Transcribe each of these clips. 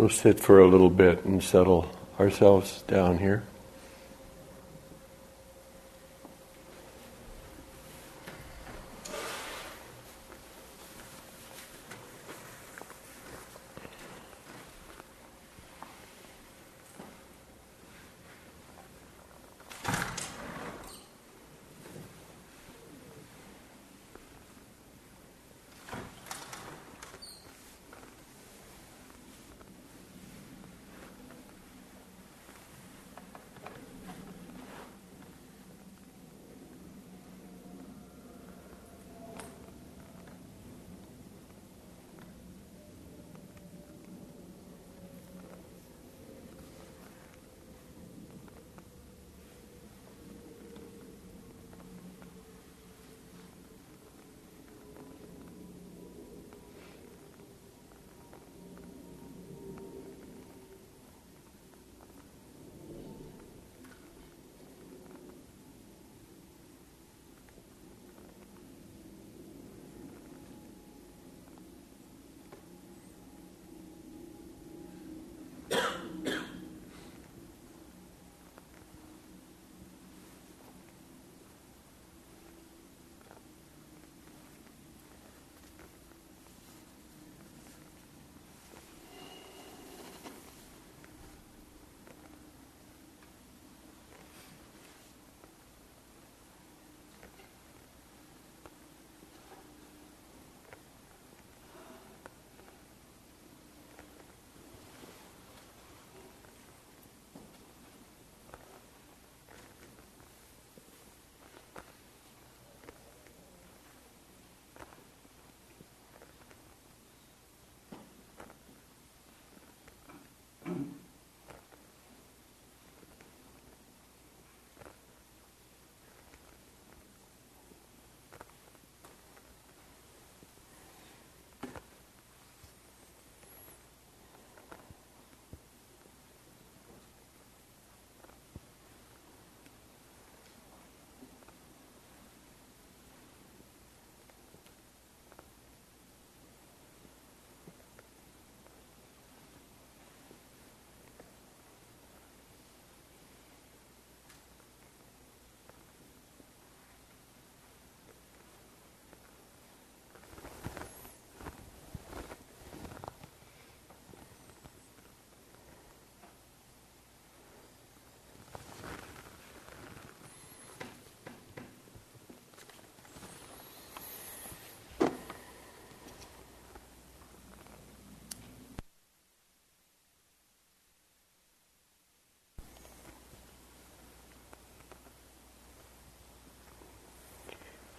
We'll sit for a little bit and settle ourselves down here.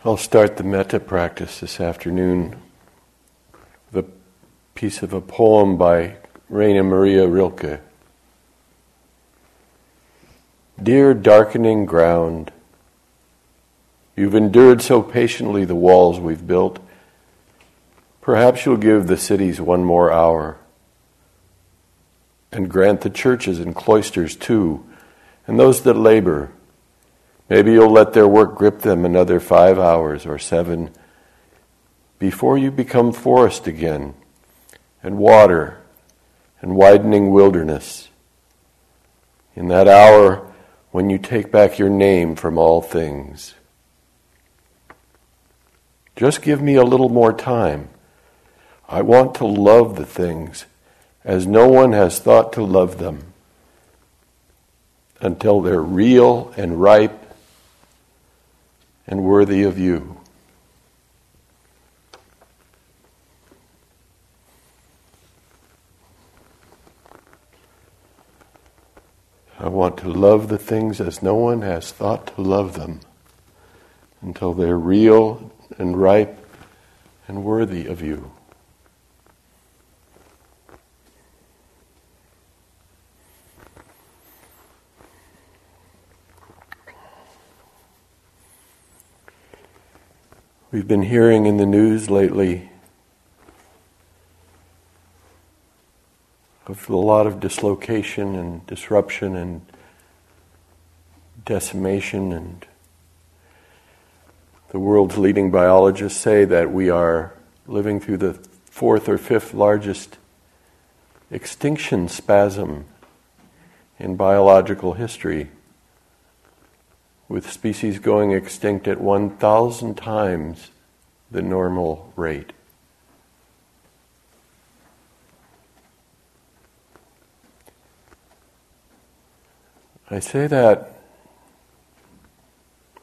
I'll start the metta practice this afternoon a piece of a poem by Rainer Maria Rilke. Dear darkening ground, you've endured so patiently the walls we've built. Perhaps you'll give the cities one more hour and grant the churches and cloisters too, and those that labor Maybe you'll let their work grip them another five hours or seven before you become forest again, and water, and widening wilderness. In that hour when you take back your name from all things. Just give me a little more time. I want to love the things as no one has thought to love them until they're real and ripe and worthy of you. I want to love the things as no one has thought to love them until they're real and ripe and worthy of you. We've been hearing in the news lately of a lot of dislocation and disruption and decimation and the world's leading biologists say that we are living through the fourth or fifth largest extinction spasm in biological history, with species going extinct at 1,000 times the normal rate. I say that,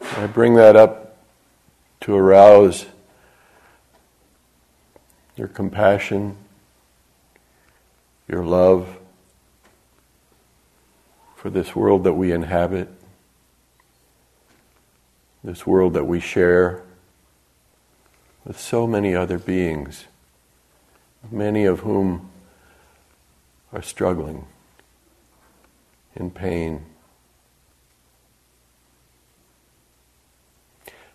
I bring that up to arouse your compassion, your love for this world that we inhabit, this world that we share with so many other beings, many of whom are struggling in pain.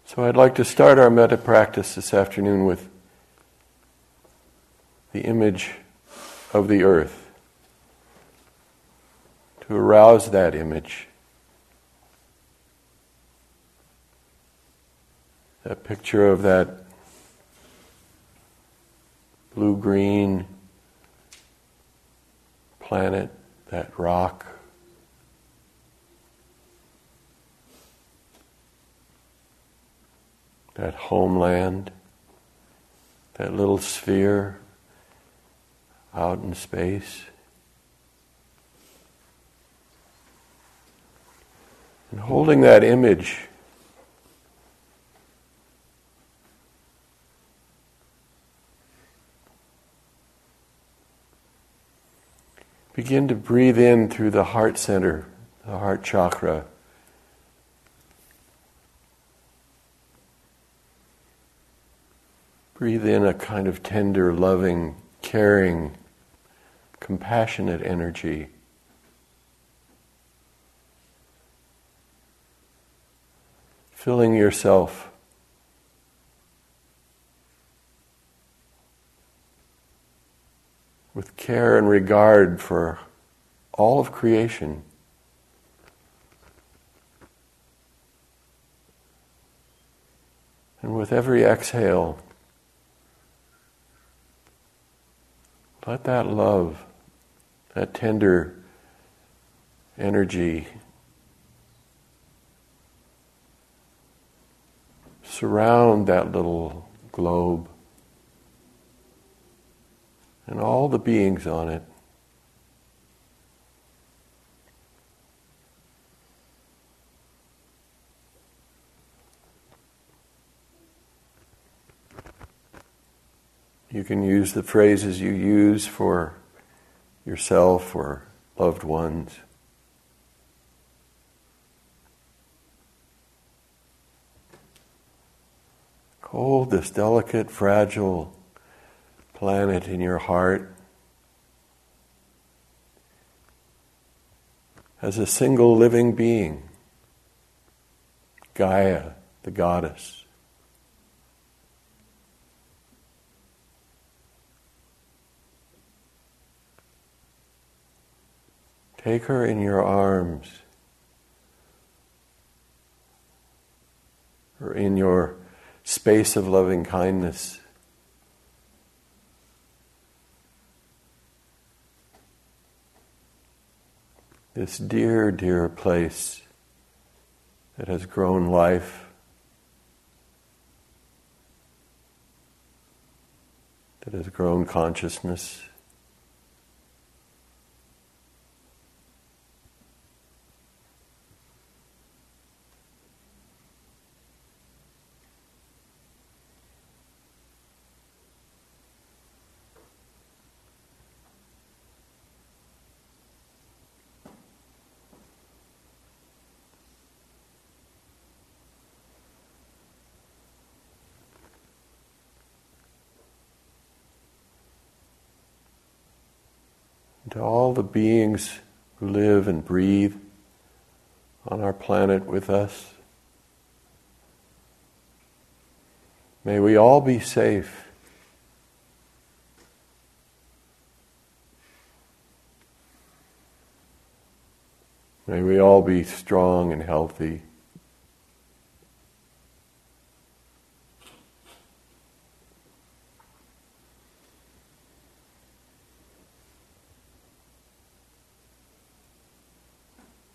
So I'd like to start our metta practice this afternoon with the image of the earth, to arouse that image. That picture of that blue green planet, that rock. That homeland, that little sphere out in space. And holding that image, begin to breathe in through the heart center, the heart chakra. Breathe in a kind of tender, loving, caring compassionate energy. Filling yourself with care and regard for all of creation. And with every exhale, let that love that tender energy surround that little globe and all the beings on it. You can use the phrases you use for yourself or loved ones. Hold this delicate, fragile planet in your heart as a single living being, Gaia, the goddess. Take her in your arms or in your space of loving kindness. This dear, dear place that has grown life, that has grown consciousness. To all the beings who live and breathe on our planet with us. May we all be safe. May we all be strong and healthy.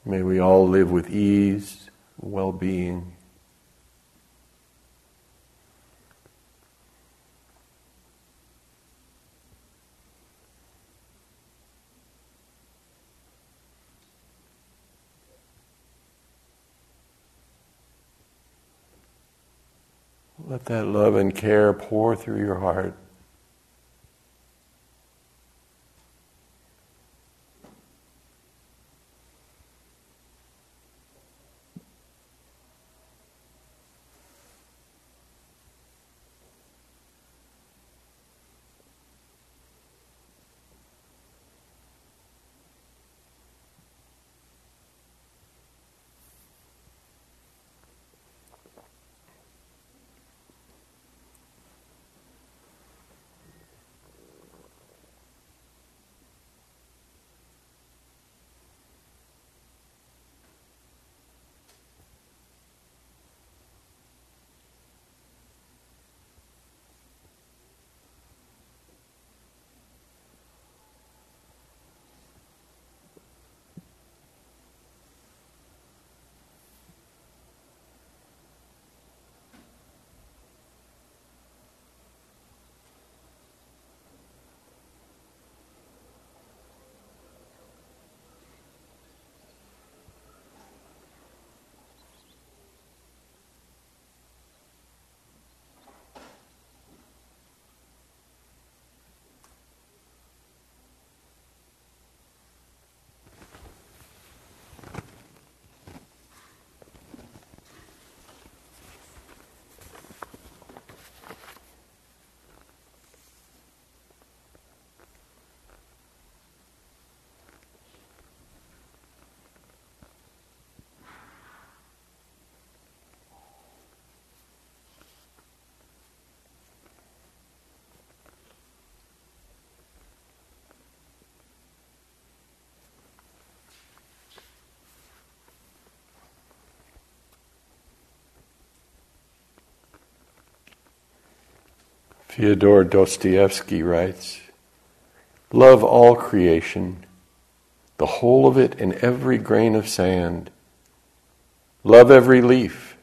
May we all live with ease, well being. Let that love and care pour through your heart. Fyodor Dostoevsky writes Love all creation, the whole of it and every grain of sand. Love every leaf,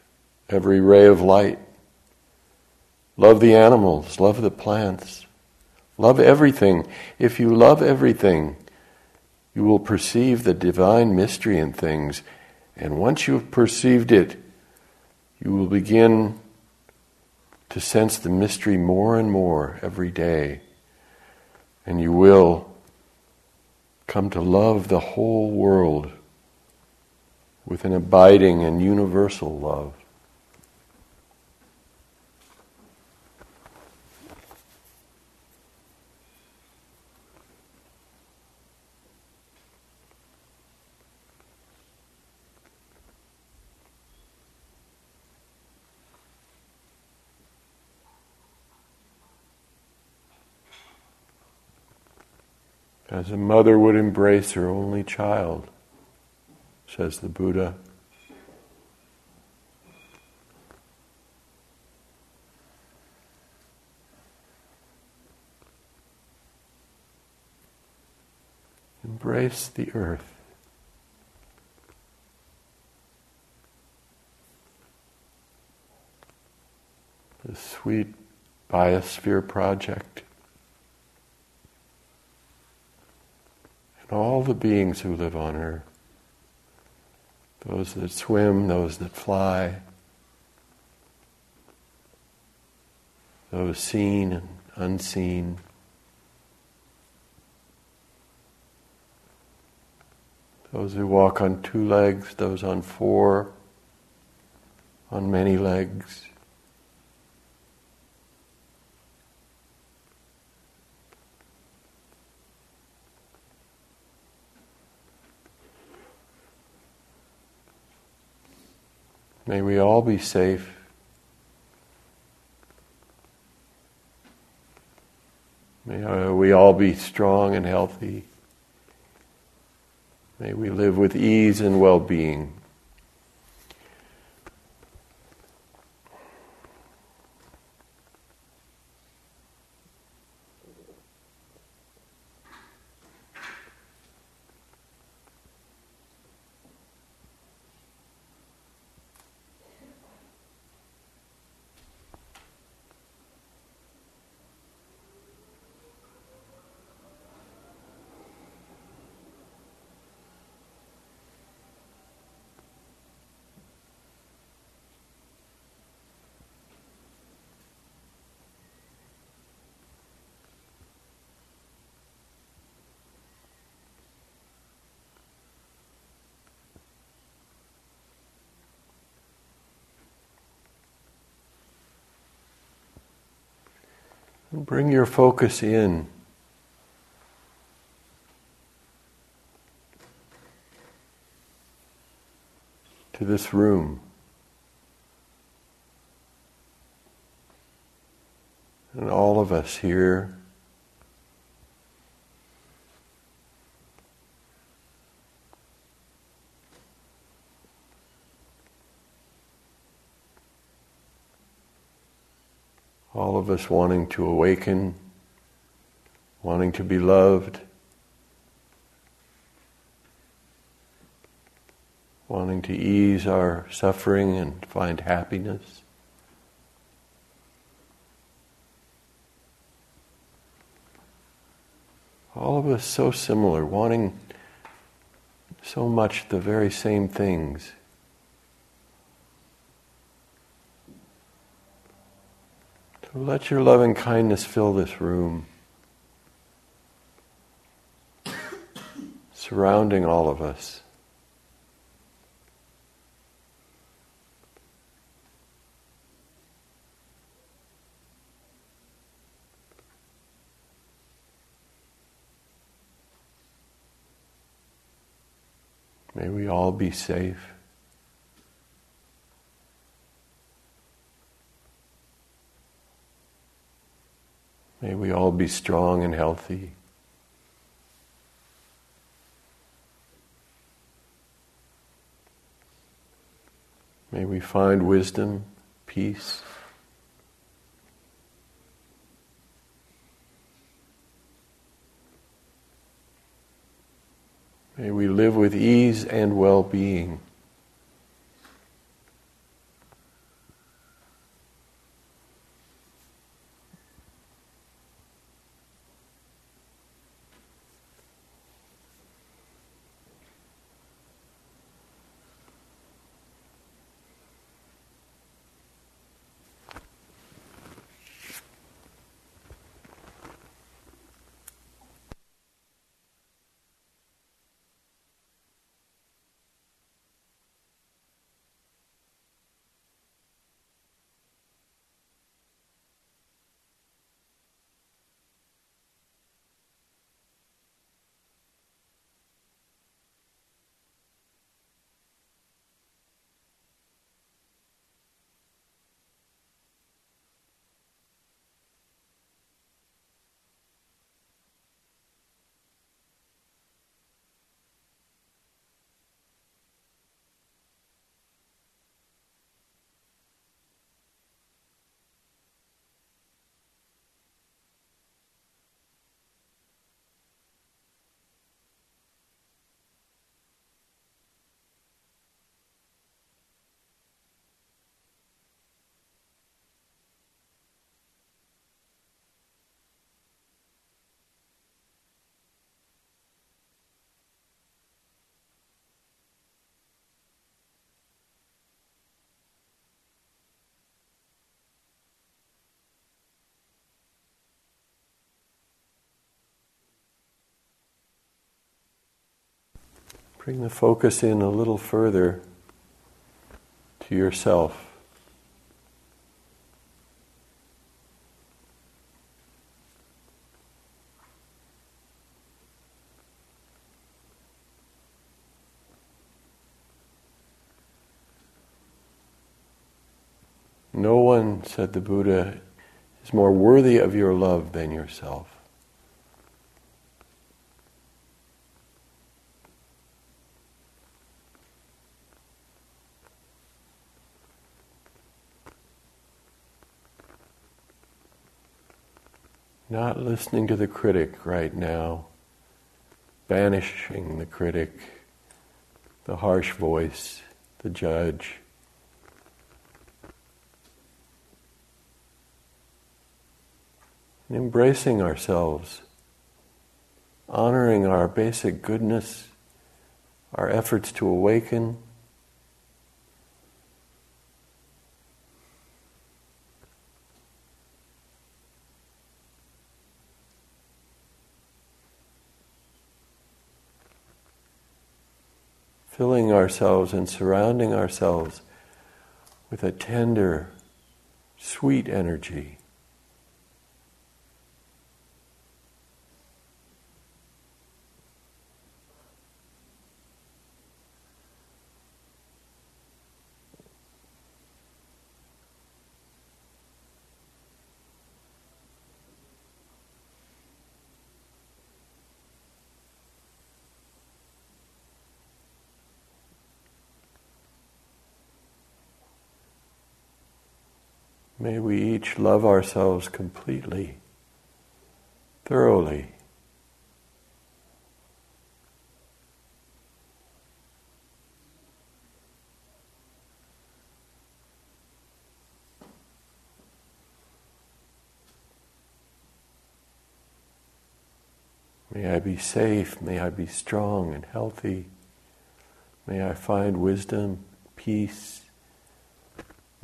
every ray of light. Love the animals, love the plants. Love everything. If you love everything, you will perceive the divine mystery in things. And once you've perceived it, you will begin to sense the mystery more and more every day. And you will come to love the whole world with an abiding and universal love. As a mother would embrace her only child, says the Buddha. Embrace the earth. The sweet biosphere project. And all the beings who live on earth those that swim, those that fly, those seen and unseen. Those who walk on two legs, those on four, on many legs. May we all be safe. May uh, we all be strong and healthy. May we live with ease and well being. Bring your focus in. To this room. And all of us here. All of us wanting to awaken, wanting to be loved, wanting to ease our suffering and find happiness. All of us so similar, wanting so much the very same things. Let your loving kindness fill this room, surrounding all of us. May we all be safe. May we all be strong and healthy. May we find wisdom, peace. May we live with ease and well being. Bring the focus in a little further to yourself. No one, said the Buddha, is more worthy of your love than yourself. Not listening to the critic right now, banishing the critic, the harsh voice, the judge. And embracing ourselves, honoring our basic goodness, our efforts to awaken. Filling ourselves and surrounding ourselves with a tender, sweet energy. May we each love ourselves completely, thoroughly. May I be safe. May I be strong and healthy. May I find wisdom, peace.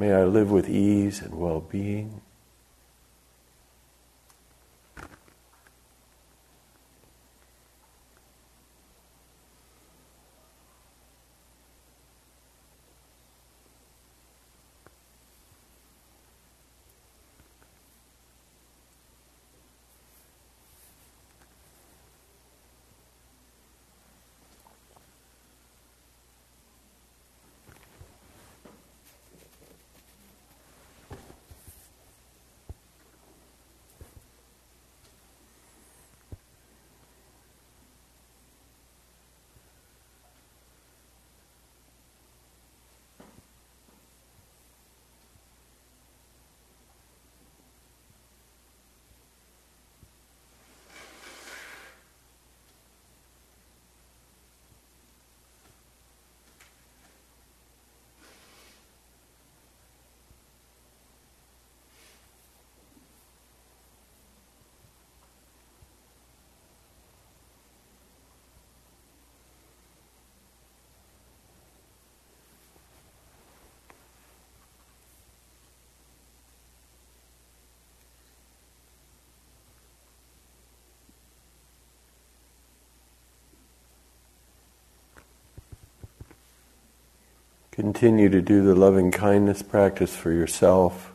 May I live with ease and well being. Continue to do the loving kindness practice for yourself,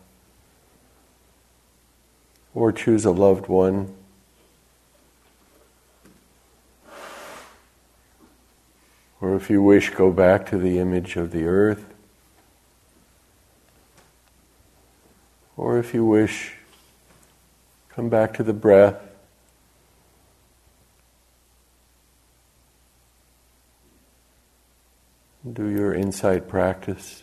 or choose a loved one. Or if you wish, go back to the image of the earth. Or if you wish, come back to the breath. Do your insight practice.